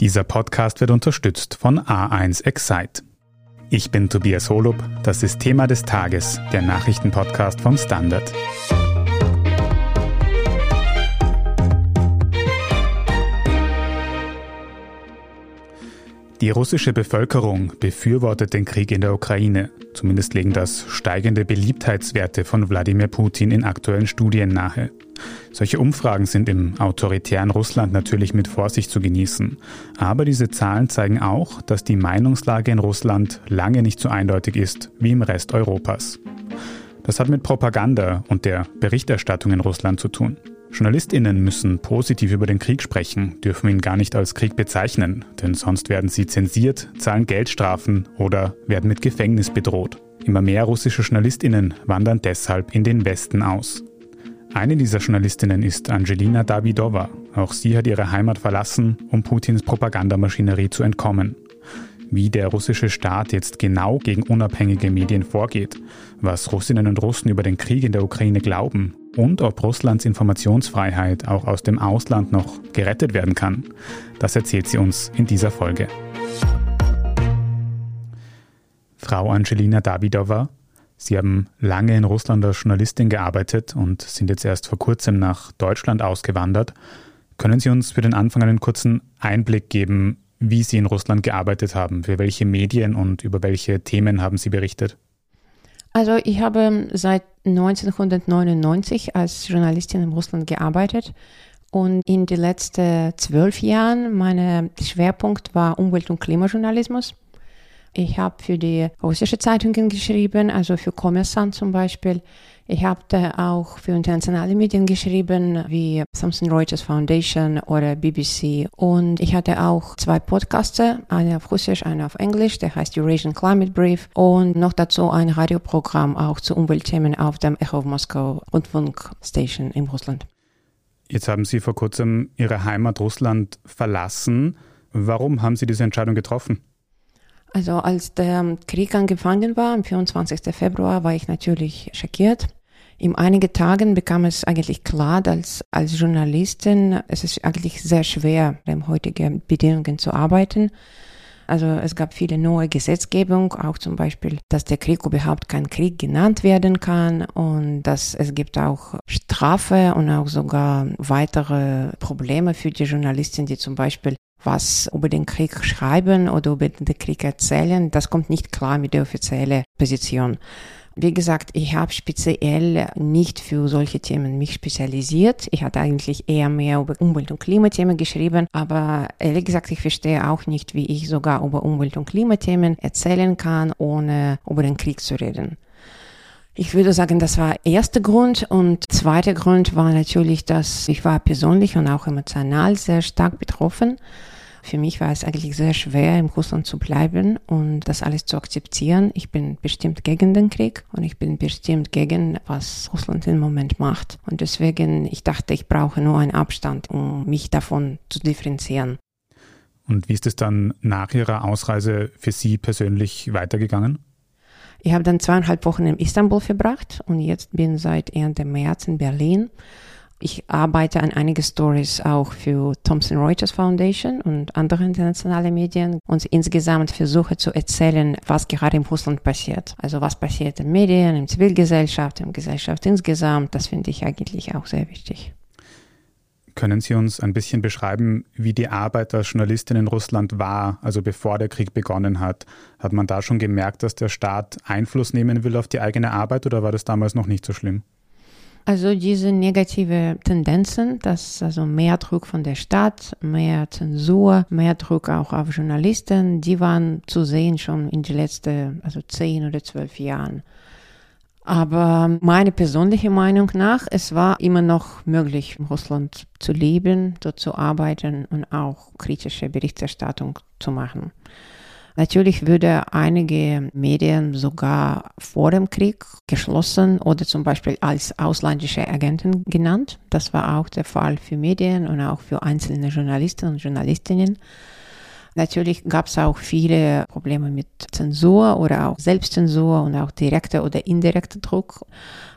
Dieser Podcast wird unterstützt von A1 Excite. Ich bin Tobias Holub, das ist Thema des Tages, der Nachrichtenpodcast vom Standard. Die russische Bevölkerung befürwortet den Krieg in der Ukraine. Zumindest legen das steigende Beliebtheitswerte von Wladimir Putin in aktuellen Studien nahe. Solche Umfragen sind im autoritären Russland natürlich mit Vorsicht zu genießen. Aber diese Zahlen zeigen auch, dass die Meinungslage in Russland lange nicht so eindeutig ist wie im Rest Europas. Das hat mit Propaganda und der Berichterstattung in Russland zu tun. Journalistinnen müssen positiv über den Krieg sprechen, dürfen ihn gar nicht als Krieg bezeichnen, denn sonst werden sie zensiert, zahlen Geldstrafen oder werden mit Gefängnis bedroht. Immer mehr russische Journalistinnen wandern deshalb in den Westen aus. Eine dieser Journalistinnen ist Angelina Davidova. Auch sie hat ihre Heimat verlassen, um Putins Propagandamaschinerie zu entkommen. Wie der russische Staat jetzt genau gegen unabhängige Medien vorgeht, was Russinnen und Russen über den Krieg in der Ukraine glauben und ob Russlands Informationsfreiheit auch aus dem Ausland noch gerettet werden kann, das erzählt sie uns in dieser Folge. Frau Angelina Davidova, Sie haben lange in Russland als Journalistin gearbeitet und sind jetzt erst vor kurzem nach Deutschland ausgewandert. Können Sie uns für den Anfang einen kurzen Einblick geben, wie Sie in Russland gearbeitet haben? Für welche Medien und über welche Themen haben Sie berichtet? Also ich habe seit 1999 als Journalistin in Russland gearbeitet und in den letzten zwölf Jahren mein Schwerpunkt war Umwelt- und Klimajournalismus. Ich habe für die russische Zeitungen geschrieben, also für Kommersant zum Beispiel. Ich habe da auch für internationale Medien geschrieben, wie Thomson Reuters Foundation oder BBC. Und ich hatte auch zwei Podcasts, eine auf Russisch, eine auf Englisch, der heißt Eurasian Climate Brief. Und noch dazu ein Radioprogramm auch zu Umweltthemen auf dem Echo of Moskau Rundfunkstation in Russland. Jetzt haben Sie vor kurzem Ihre Heimat Russland verlassen. Warum haben Sie diese Entscheidung getroffen? Also als der Krieg angefangen war, am 24. Februar, war ich natürlich schockiert. In einigen Tagen bekam es eigentlich klar, dass als Journalistin es ist eigentlich sehr schwer, in heutigen Bedingungen zu arbeiten. Also es gab viele neue Gesetzgebung, auch zum Beispiel, dass der Krieg überhaupt kein Krieg genannt werden kann und dass es gibt auch Strafe und auch sogar weitere Probleme für die Journalisten, die zum Beispiel was über den Krieg schreiben oder über den Krieg erzählen, das kommt nicht klar mit der offiziellen Position. Wie gesagt, ich habe speziell nicht für solche Themen mich spezialisiert. Ich hatte eigentlich eher mehr über Umwelt- und Klimathemen geschrieben, aber ehrlich gesagt, ich verstehe auch nicht, wie ich sogar über Umwelt- und Klimathemen erzählen kann, ohne über den Krieg zu reden. Ich würde sagen, das war erster Grund und zweiter Grund war natürlich, dass ich war persönlich und auch emotional sehr stark betroffen. Für mich war es eigentlich sehr schwer, in Russland zu bleiben und das alles zu akzeptieren. Ich bin bestimmt gegen den Krieg und ich bin bestimmt gegen, was Russland im Moment macht. Und deswegen, ich dachte, ich brauche nur einen Abstand, um mich davon zu differenzieren. Und wie ist es dann nach Ihrer Ausreise für Sie persönlich weitergegangen? Ich habe dann zweieinhalb Wochen in Istanbul verbracht und jetzt bin seit Ende März in Berlin. Ich arbeite an einige Stories auch für Thomson Reuters Foundation und andere internationale Medien und insgesamt versuche zu erzählen, was gerade in Russland passiert. Also was passiert in Medien, in Zivilgesellschaft, in Gesellschaft insgesamt. Das finde ich eigentlich auch sehr wichtig. Können Sie uns ein bisschen beschreiben, wie die Arbeit als Journalistin in Russland war, also bevor der Krieg begonnen hat? Hat man da schon gemerkt, dass der Staat Einfluss nehmen will auf die eigene Arbeit oder war das damals noch nicht so schlimm? Also diese negative Tendenzen, dass also mehr Druck von der Stadt, mehr Zensur, mehr Druck auch auf Journalisten, die waren zu sehen schon in den letzten also zehn oder zwölf Jahren. Aber meine persönliche Meinung nach, es war immer noch möglich, in Russland zu leben, dort zu arbeiten und auch kritische Berichterstattung zu machen. Natürlich würde einige Medien sogar vor dem Krieg geschlossen oder zum Beispiel als ausländische Agenten genannt. Das war auch der Fall für Medien und auch für einzelne Journalisten und Journalistinnen. Natürlich gab es auch viele Probleme mit Zensur oder auch Selbstzensur und auch direkter oder indirekter Druck.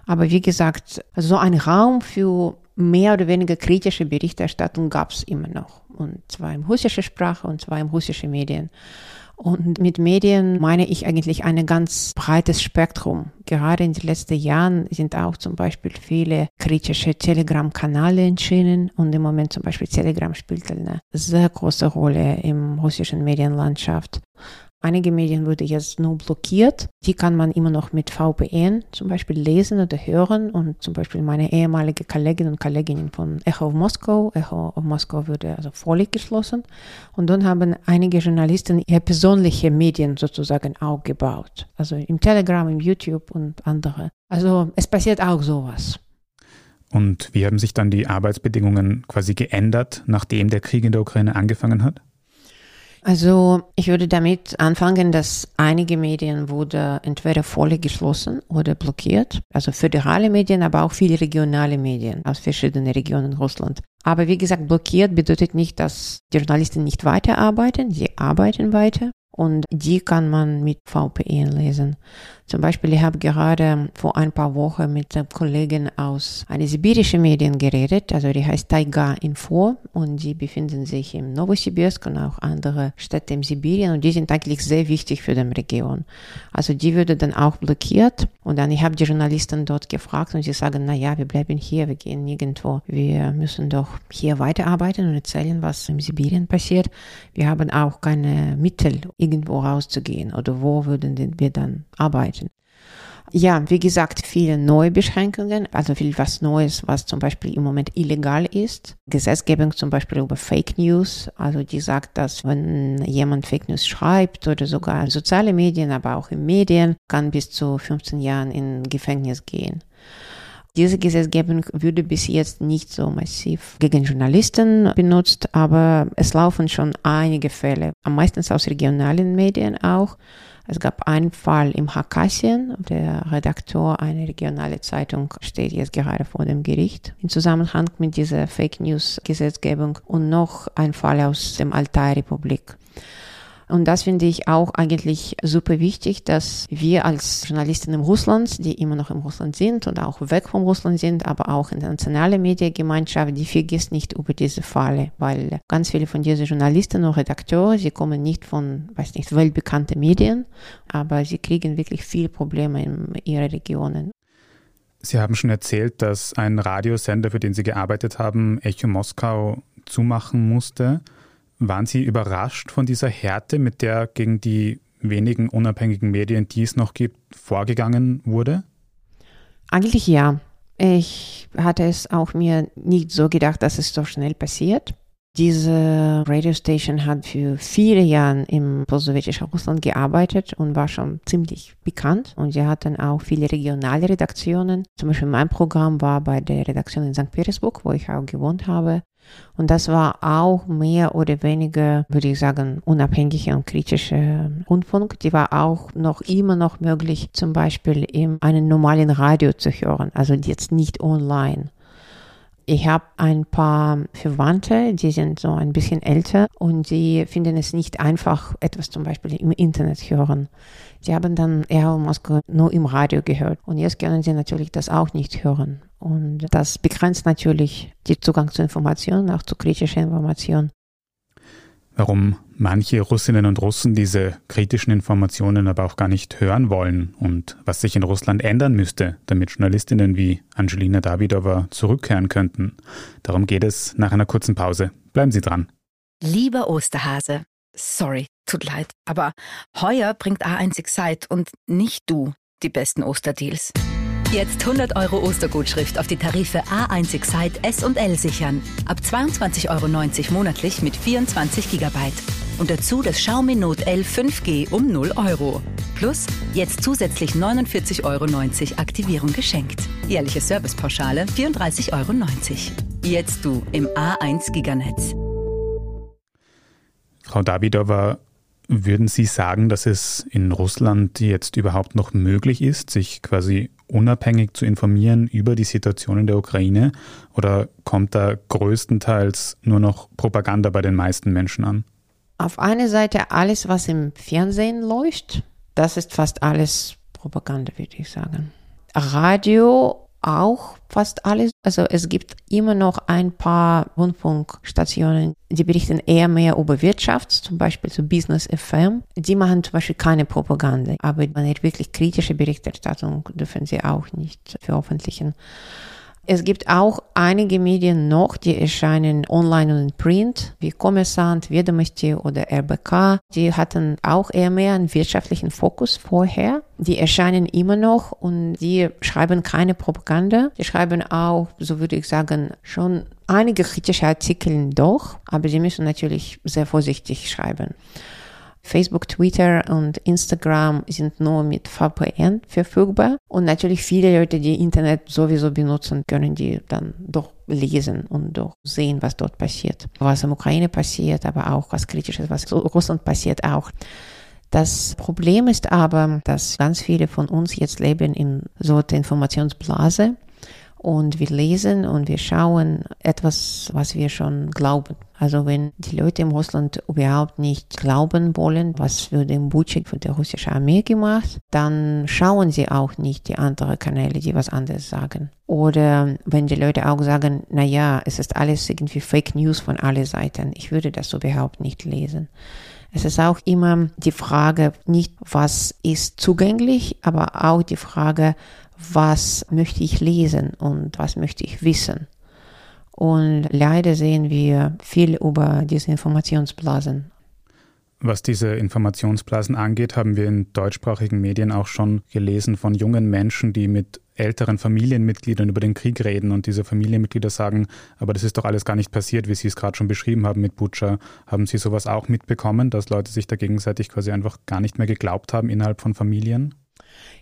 Aber wie gesagt, so ein Raum für mehr oder weniger kritische Berichterstattung gab es immer noch. Und zwar in russischer Sprache und zwar in russischen Medien. Und mit Medien meine ich eigentlich ein ganz breites Spektrum. Gerade in den letzten Jahren sind auch zum Beispiel viele kritische Telegram-Kanäle entschieden und im Moment zum Beispiel Telegram spielt eine sehr große Rolle im russischen Medienlandschaft. Einige Medien wurde jetzt nur blockiert. Die kann man immer noch mit VPN zum Beispiel lesen oder hören. Und zum Beispiel meine ehemalige Kolleginnen und Kolleginnen von Echo of Moscow, Echo of Moscow wurde also völlig geschlossen. Und dann haben einige Journalisten ihre persönliche Medien sozusagen aufgebaut. Also im Telegram, im YouTube und andere. Also es passiert auch sowas. Und wie haben sich dann die Arbeitsbedingungen quasi geändert, nachdem der Krieg in der Ukraine angefangen hat? Also ich würde damit anfangen, dass einige Medien wurde entweder voll geschlossen oder blockiert. Also föderale Medien, aber auch viele regionale Medien aus verschiedenen Regionen Russland. Aber wie gesagt, blockiert bedeutet nicht, dass die Journalisten nicht weiterarbeiten. Sie arbeiten weiter und die kann man mit VPN lesen. Zum Beispiel, ich habe gerade vor ein paar Wochen mit einem Kollegen aus einer sibirischen Medien geredet, also die heißt Taiga Info und die befinden sich im Novosibirsk und auch andere Städte in Sibirien und die sind eigentlich sehr wichtig für die Region. Also die würde dann auch blockiert und dann ich habe die Journalisten dort gefragt und sie sagen, na ja, wir bleiben hier, wir gehen nirgendwo, wir müssen doch hier weiterarbeiten und erzählen, was in Sibirien passiert. Wir haben auch keine Mittel, irgendwo rauszugehen oder wo würden wir dann arbeiten. Ja, wie gesagt, viele neue Beschränkungen, also viel was Neues, was zum Beispiel im Moment illegal ist. Gesetzgebung zum Beispiel über Fake News, also die sagt, dass wenn jemand Fake News schreibt oder sogar soziale Medien, aber auch in Medien, kann bis zu 15 Jahren in Gefängnis gehen. Diese Gesetzgebung würde bis jetzt nicht so massiv gegen Journalisten benutzt, aber es laufen schon einige Fälle, am meisten aus regionalen Medien auch. Es gab einen Fall im Hakassien. Der Redakteur einer regionalen Zeitung steht jetzt gerade vor dem Gericht im Zusammenhang mit dieser Fake News Gesetzgebung und noch ein Fall aus dem Altai-Republik. Und das finde ich auch eigentlich super wichtig, dass wir als Journalisten im Russland, die immer noch im Russland sind und auch weg vom Russland sind, aber auch in der nationalen Mediengemeinschaft, die vergisst nicht über diese Falle, weil ganz viele von diesen Journalisten und Redakteure, sie kommen nicht von, weiß nicht, weltbekannten Medien, aber sie kriegen wirklich viele Probleme in ihren Regionen. Sie haben schon erzählt, dass ein Radiosender, für den Sie gearbeitet haben, Echo Moskau, zumachen musste. Waren Sie überrascht von dieser Härte, mit der gegen die wenigen unabhängigen Medien, die es noch gibt, vorgegangen wurde? Eigentlich ja. Ich hatte es auch mir nicht so gedacht, dass es so schnell passiert. Diese Radiostation hat für viele Jahre im postsowjetischen Russland gearbeitet und war schon ziemlich bekannt. Und sie hatten auch viele regionale Redaktionen. Zum Beispiel mein Programm war bei der Redaktion in St. Petersburg, wo ich auch gewohnt habe. Und das war auch mehr oder weniger, würde ich sagen, unabhängige und kritische Rundfunk. Die war auch noch immer noch möglich, zum Beispiel in einem normalen Radio zu hören, also jetzt nicht online. Ich habe ein paar Verwandte, die sind so ein bisschen älter und die finden es nicht einfach, etwas zum Beispiel im Internet hören. Sie haben dann eher Moskau nur im Radio gehört und jetzt können sie natürlich das auch nicht hören. Und das begrenzt natürlich den Zugang zu Informationen, auch zu kritischer Information. Warum manche Russinnen und Russen diese kritischen Informationen aber auch gar nicht hören wollen und was sich in Russland ändern müsste, damit Journalistinnen wie Angelina Davidova zurückkehren könnten. Darum geht es nach einer kurzen Pause. Bleiben Sie dran. Lieber Osterhase, sorry, tut leid, aber heuer bringt A1 Excite und nicht du die besten Osterdeals. Jetzt 100 Euro Ostergutschrift auf die Tarife A1 Excite S und L sichern. Ab 22,90 Euro monatlich mit 24 GB. Und dazu das Xiaomi Note L 5G um 0 Euro. Plus jetzt zusätzlich 49,90 Euro Aktivierung geschenkt. Jährliche Servicepauschale 34,90 Euro. Jetzt du im A1 Giganetz. Frau Davidova, würden Sie sagen, dass es in Russland jetzt überhaupt noch möglich ist, sich quasi unabhängig zu informieren über die Situation in der Ukraine? Oder kommt da größtenteils nur noch Propaganda bei den meisten Menschen an? Auf einer Seite alles, was im Fernsehen läuft, das ist fast alles Propaganda, würde ich sagen. Radio auch fast alles. Also es gibt immer noch ein paar Rundfunkstationen, die berichten eher mehr über Wirtschaft, zum Beispiel zu Business FM. Die machen zum Beispiel keine Propaganda, aber eine wirklich kritische Berichterstattung dürfen sie auch nicht veröffentlichen. Es gibt auch einige Medien noch, die erscheinen online und in print, wie Kommersant, Vedomosti oder RBK. Die hatten auch eher mehr einen wirtschaftlichen Fokus vorher. Die erscheinen immer noch und die schreiben keine Propaganda. Die schreiben auch, so würde ich sagen, schon einige kritische Artikel doch, aber sie müssen natürlich sehr vorsichtig schreiben. Facebook, Twitter und Instagram sind nur mit VPN verfügbar. Und natürlich viele Leute, die Internet sowieso benutzen, können die dann doch lesen und doch sehen, was dort passiert. Was in Ukraine passiert, aber auch was Kritisches, was in Russland passiert auch. Das Problem ist aber, dass ganz viele von uns jetzt leben in so einer Informationsblase und wir lesen und wir schauen etwas, was wir schon glauben. Also wenn die Leute in Russland überhaupt nicht glauben wollen, was würde im Butcher von der russischen Armee gemacht, dann schauen sie auch nicht die anderen Kanäle, die was anderes sagen. Oder wenn die Leute auch sagen, na ja, es ist alles irgendwie Fake News von allen Seiten, ich würde das überhaupt nicht lesen. Es ist auch immer die Frage, nicht was ist zugänglich, aber auch die Frage, was möchte ich lesen und was möchte ich wissen. Und leider sehen wir viel über diese Informationsblasen. Was diese Informationsblasen angeht, haben wir in deutschsprachigen Medien auch schon gelesen von jungen Menschen, die mit älteren Familienmitgliedern über den Krieg reden und diese Familienmitglieder sagen, aber das ist doch alles gar nicht passiert, wie Sie es gerade schon beschrieben haben mit Butcher. Haben Sie sowas auch mitbekommen, dass Leute sich da gegenseitig quasi einfach gar nicht mehr geglaubt haben innerhalb von Familien?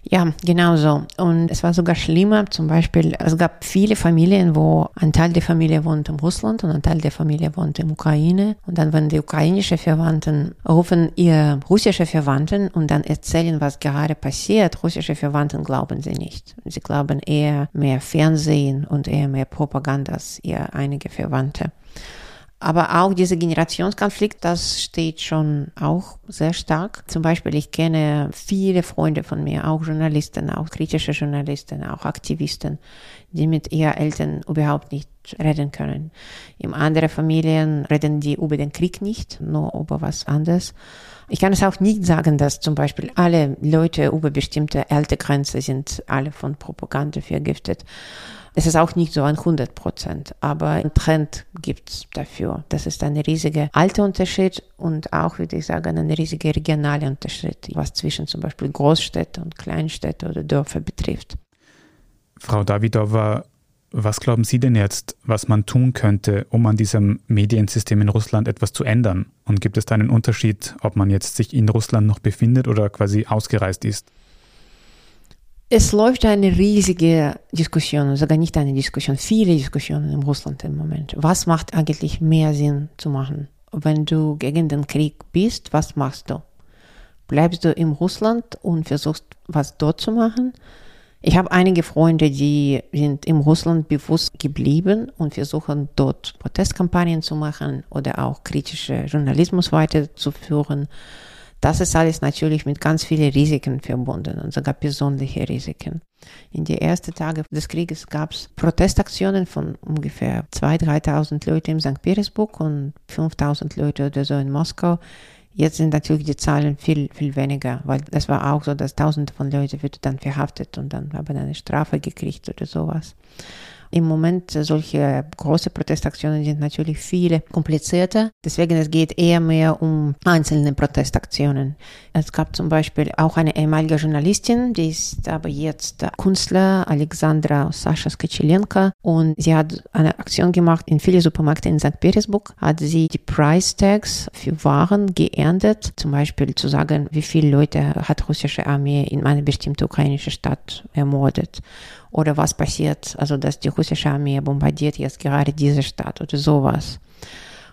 Ja, genau so. Und es war sogar schlimmer. Zum Beispiel, es gab viele Familien, wo ein Teil der Familie wohnt in Russland und ein Teil der Familie wohnt in Ukraine. Und dann, wenn die ukrainische Verwandten rufen ihr russische Verwandten und dann erzählen, was gerade passiert, russische Verwandten glauben sie nicht. Sie glauben eher mehr Fernsehen und eher mehr Propaganda als ihr einige Verwandte. Aber auch dieser Generationskonflikt, das steht schon auch sehr stark. Zum Beispiel, ich kenne viele Freunde von mir, auch Journalisten, auch kritische Journalisten, auch Aktivisten, die mit ihren Eltern überhaupt nicht reden können. In anderen Familien reden die über den Krieg nicht, nur über was anderes. Ich kann es auch nicht sagen, dass zum Beispiel alle Leute über bestimmte Ältegrenze sind alle von Propaganda vergiftet. Es ist auch nicht so ein 100 Prozent, aber ein Trend gibt es dafür. Das ist ein riesiger alter Unterschied und auch, würde ich sagen, ein riesiger regionaler Unterschied, was zwischen zum Beispiel Großstädte und Kleinstädte oder Dörfer betrifft. Frau Davidova, was glauben Sie denn jetzt, was man tun könnte, um an diesem Mediensystem in Russland etwas zu ändern? Und gibt es da einen Unterschied, ob man jetzt sich in Russland noch befindet oder quasi ausgereist ist? Es läuft eine riesige Diskussion, sogar nicht eine Diskussion, viele Diskussionen in Russland im Moment. Was macht eigentlich mehr Sinn zu machen? Wenn du gegen den Krieg bist, was machst du? Bleibst du in Russland und versuchst, was dort zu machen? Ich habe einige Freunde, die sind in Russland bewusst geblieben und versuchen dort Protestkampagnen zu machen oder auch kritische Journalismus weiterzuführen. Das ist alles natürlich mit ganz vielen Risiken verbunden und sogar persönliche Risiken. In den ersten Tagen des Krieges gab es Protestaktionen von ungefähr 2.000, 3.000 Leuten in St. Petersburg und 5.000 Leute oder so in Moskau. Jetzt sind natürlich die Zahlen viel, viel weniger, weil es war auch so, dass Tausende von Leuten wird dann verhaftet und dann haben eine Strafe gekriegt oder sowas. Im Moment solche große Protestaktionen sind natürlich viel komplizierter. Deswegen es geht eher mehr um einzelne Protestaktionen. Es gab zum Beispiel auch eine ehemalige Journalistin, die ist aber jetzt Künstler, Alexandra Sascha Skachelenka. Und sie hat eine Aktion gemacht in viele Supermärkte in St. Petersburg. Hat sie die Price Tags für Waren geändert. Zum Beispiel zu sagen, wie viele Leute hat russische Armee in eine bestimmte ukrainische Stadt ermordet oder was passiert, also dass die russische Armee bombardiert jetzt gerade diese Stadt oder sowas.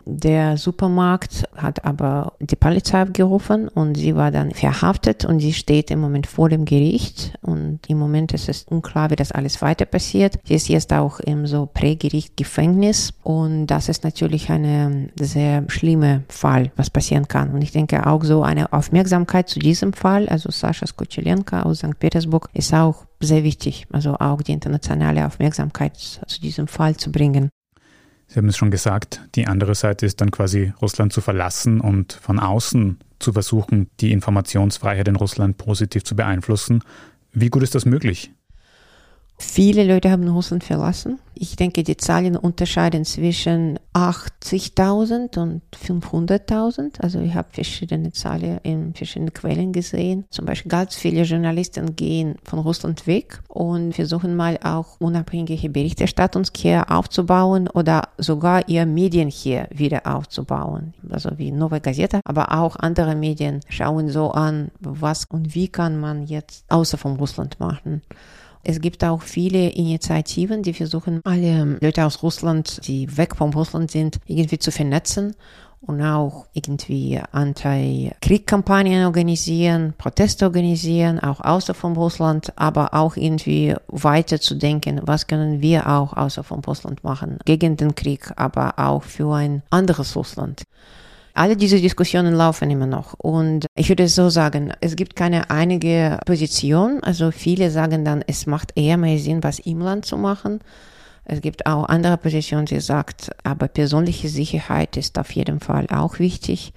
Der Supermarkt hat aber die Polizei gerufen und sie war dann verhaftet und sie steht im Moment vor dem Gericht und im Moment ist es unklar, wie das alles weiter passiert. Sie ist jetzt auch im so Prägericht Gefängnis und das ist natürlich eine sehr schlimme Fall, was passieren kann. Und ich denke auch so eine Aufmerksamkeit zu diesem Fall, also Sascha Skochelenka aus St. Petersburg, ist auch sehr wichtig, also auch die internationale Aufmerksamkeit zu diesem Fall zu bringen. Sie haben es schon gesagt, die andere Seite ist dann quasi Russland zu verlassen und von außen zu versuchen, die Informationsfreiheit in Russland positiv zu beeinflussen. Wie gut ist das möglich? Viele Leute haben Russland verlassen. Ich denke, die Zahlen unterscheiden zwischen 80.000 und 500.000. Also ich habe verschiedene Zahlen in verschiedenen Quellen gesehen. Zum Beispiel ganz viele Journalisten gehen von Russland weg und versuchen mal auch unabhängige Berichterstattung hier aufzubauen oder sogar ihr Medien hier wieder aufzubauen. Also wie Nova Gazeta, aber auch andere Medien schauen so an, was und wie kann man jetzt außer von Russland machen. Es gibt auch viele Initiativen, die versuchen, alle Leute aus Russland, die weg vom Russland sind, irgendwie zu vernetzen und auch irgendwie Anti-Krieg-Kampagnen organisieren, Proteste organisieren, auch außer von Russland, aber auch irgendwie weiter zu denken, was können wir auch außer von Russland machen, gegen den Krieg, aber auch für ein anderes Russland. Alle diese Diskussionen laufen immer noch. Und ich würde so sagen, es gibt keine einige Position. Also viele sagen dann, es macht eher mehr Sinn, was im Land zu machen. Es gibt auch andere Positionen, die sagt, aber persönliche Sicherheit ist auf jeden Fall auch wichtig.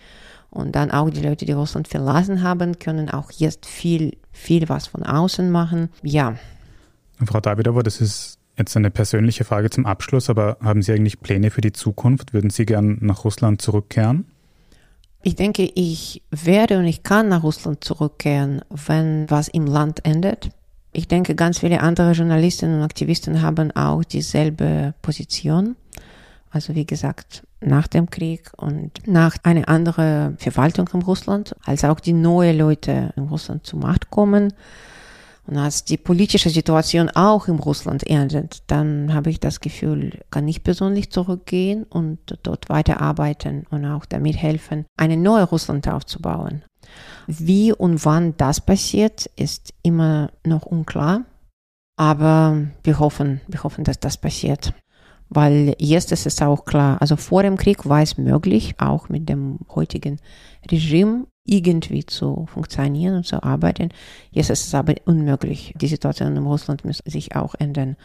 Und dann auch die Leute, die Russland verlassen haben, können auch jetzt viel, viel was von außen machen. Ja. Frau Davidova, das ist jetzt eine persönliche Frage zum Abschluss, aber haben Sie eigentlich Pläne für die Zukunft? Würden Sie gern nach Russland zurückkehren? Ich denke, ich werde und ich kann nach Russland zurückkehren, wenn was im Land endet. Ich denke, ganz viele andere Journalistinnen und Aktivisten haben auch dieselbe Position. Also wie gesagt, nach dem Krieg und nach einer anderen Verwaltung in Russland, als auch die neue Leute in Russland zur Macht kommen, und als die politische Situation auch in Russland endet, dann habe ich das Gefühl, kann ich persönlich zurückgehen und dort weiterarbeiten und auch damit helfen, eine neue Russland aufzubauen. Wie und wann das passiert, ist immer noch unklar. Aber wir hoffen, wir hoffen, dass das passiert. Weil jetzt ist es auch klar, also vor dem Krieg war es möglich, auch mit dem heutigen Regime irgendwie zu funktionieren und zu arbeiten. Jetzt ist es aber unmöglich. Die Situation in Russland muss sich auch ändern.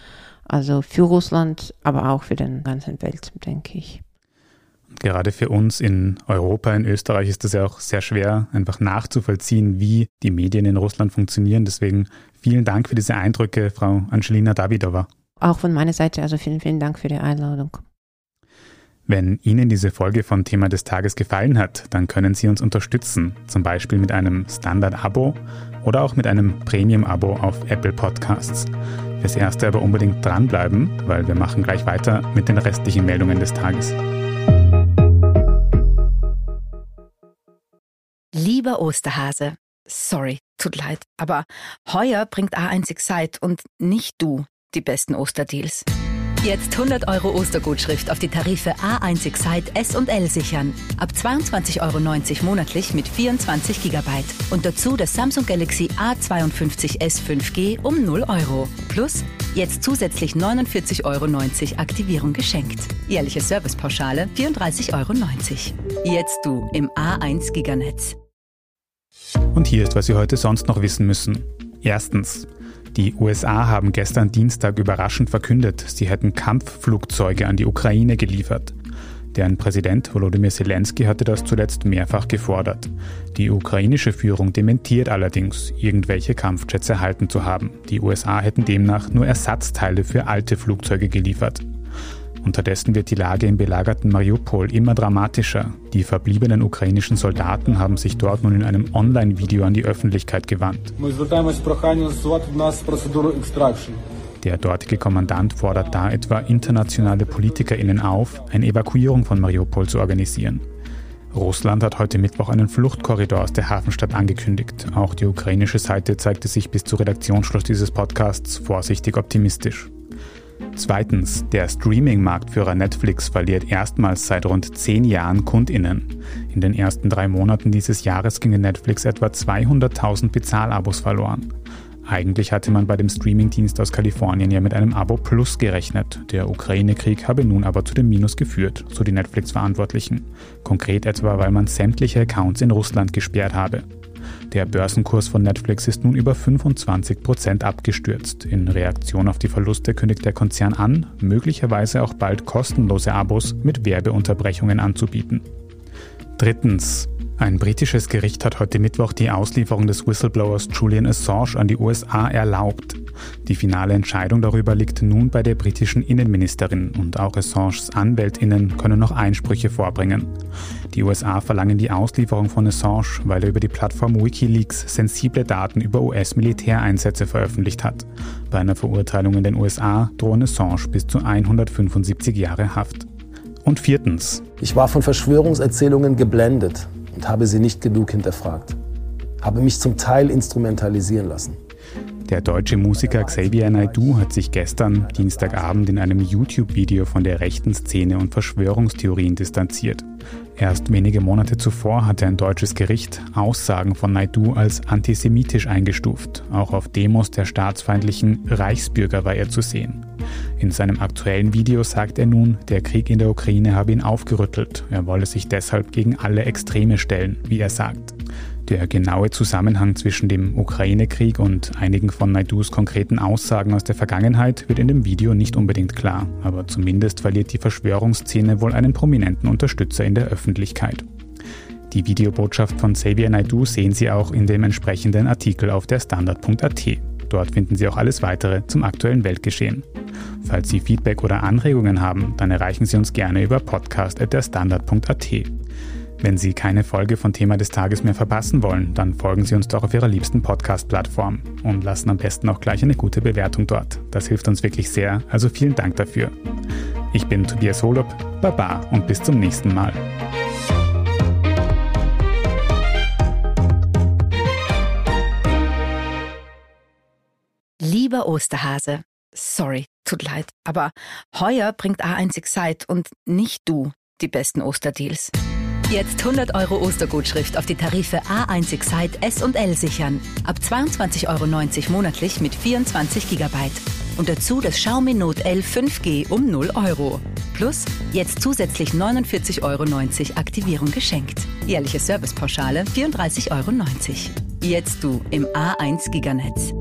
Also für Russland, aber auch für den ganzen Welt, denke ich. Gerade für uns in Europa, in Österreich ist es ja auch sehr schwer, einfach nachzuvollziehen, wie die Medien in Russland funktionieren. Deswegen vielen Dank für diese Eindrücke, Frau Angelina Davidova. Auch von meiner Seite, also vielen, vielen Dank für die Einladung. Wenn Ihnen diese Folge von Thema des Tages gefallen hat, dann können Sie uns unterstützen, zum Beispiel mit einem Standard-Abo oder auch mit einem Premium-Abo auf Apple Podcasts. Fürs Erste aber unbedingt dranbleiben, weil wir machen gleich weiter mit den restlichen Meldungen des Tages. Lieber Osterhase, sorry, tut leid, aber heuer bringt A1 Excite und nicht du die besten Osterdeals. Jetzt 100 Euro Ostergutschrift auf die Tarife A1 Excite S und L sichern. Ab 22,90 Euro monatlich mit 24 GB. Und dazu das Samsung Galaxy A52s 5G um 0 Euro. Plus jetzt zusätzlich 49,90 Euro Aktivierung geschenkt. Jährliche Servicepauschale 34,90 Euro. Jetzt du im A1 Giganetz. Und hier ist, was Sie heute sonst noch wissen müssen. Erstens. Die USA haben gestern Dienstag überraschend verkündet, sie hätten Kampfflugzeuge an die Ukraine geliefert. Deren Präsident Volodymyr Zelensky hatte das zuletzt mehrfach gefordert. Die ukrainische Führung dementiert allerdings, irgendwelche Kampfjets erhalten zu haben. Die USA hätten demnach nur Ersatzteile für alte Flugzeuge geliefert. Unterdessen wird die Lage im belagerten Mariupol immer dramatischer. Die verbliebenen ukrainischen Soldaten haben sich dort nun in einem Online-Video an die Öffentlichkeit gewandt. Der dortige Kommandant fordert da etwa internationale PolitikerInnen auf, eine Evakuierung von Mariupol zu organisieren. Russland hat heute Mittwoch einen Fluchtkorridor aus der Hafenstadt angekündigt. Auch die ukrainische Seite zeigte sich bis zu Redaktionsschluss dieses Podcasts vorsichtig optimistisch. Zweitens, der Streaming-Marktführer Netflix verliert erstmals seit rund zehn Jahren KundInnen. In den ersten drei Monaten dieses Jahres gingen Netflix etwa 200.000 Bezahlabos verloren. Eigentlich hatte man bei dem Streamingdienst aus Kalifornien ja mit einem Abo Plus gerechnet. Der Ukraine-Krieg habe nun aber zu dem Minus geführt, so die Netflix-Verantwortlichen. Konkret etwa, weil man sämtliche Accounts in Russland gesperrt habe. Der Börsenkurs von Netflix ist nun über 25 Prozent abgestürzt. In Reaktion auf die Verluste kündigt der Konzern an, möglicherweise auch bald kostenlose Abos mit Werbeunterbrechungen anzubieten. Drittens. Ein britisches Gericht hat heute Mittwoch die Auslieferung des Whistleblowers Julian Assange an die USA erlaubt. Die finale Entscheidung darüber liegt nun bei der britischen Innenministerin und auch Assanges Anwältinnen können noch Einsprüche vorbringen. Die USA verlangen die Auslieferung von Assange, weil er über die Plattform Wikileaks sensible Daten über US-Militäreinsätze veröffentlicht hat. Bei einer Verurteilung in den USA drohen Assange bis zu 175 Jahre Haft. Und viertens. Ich war von Verschwörungserzählungen geblendet und habe sie nicht genug hinterfragt. Habe mich zum Teil instrumentalisieren lassen. Der deutsche Musiker Xavier Naidoo hat sich gestern, Dienstagabend, in einem YouTube-Video von der rechten Szene und Verschwörungstheorien distanziert. Erst wenige Monate zuvor hatte ein deutsches Gericht Aussagen von Naidoo als antisemitisch eingestuft. Auch auf Demos der staatsfeindlichen Reichsbürger war er zu sehen. In seinem aktuellen Video sagt er nun, der Krieg in der Ukraine habe ihn aufgerüttelt. Er wolle sich deshalb gegen alle Extreme stellen, wie er sagt. Der genaue Zusammenhang zwischen dem Ukraine-Krieg und einigen von Naidus konkreten Aussagen aus der Vergangenheit wird in dem Video nicht unbedingt klar, aber zumindest verliert die Verschwörungsszene wohl einen prominenten Unterstützer in der Öffentlichkeit. Die Videobotschaft von Xavier Naidu sehen Sie auch in dem entsprechenden Artikel auf der Standard.at. Dort finden Sie auch alles weitere zum aktuellen Weltgeschehen. Falls Sie Feedback oder Anregungen haben, dann erreichen Sie uns gerne über podcast.derstandard.at. Wenn Sie keine Folge von Thema des Tages mehr verpassen wollen, dann folgen Sie uns doch auf Ihrer liebsten Podcast-Plattform und lassen am besten auch gleich eine gute Bewertung dort. Das hilft uns wirklich sehr, also vielen Dank dafür. Ich bin Tobias Holub, Baba und bis zum nächsten Mal. Lieber Osterhase, sorry, tut leid, aber heuer bringt A1 Excite und nicht du die besten Osterdeals. Jetzt 100 Euro Ostergutschrift auf die Tarife A1 Excite S und L sichern. Ab 22,90 Euro monatlich mit 24 GB. Und dazu das Xiaomi Note L 5G um 0 Euro. Plus jetzt zusätzlich 49,90 Euro Aktivierung geschenkt. Jährliche Servicepauschale 34,90 Euro. Jetzt du im A1 Giganetz.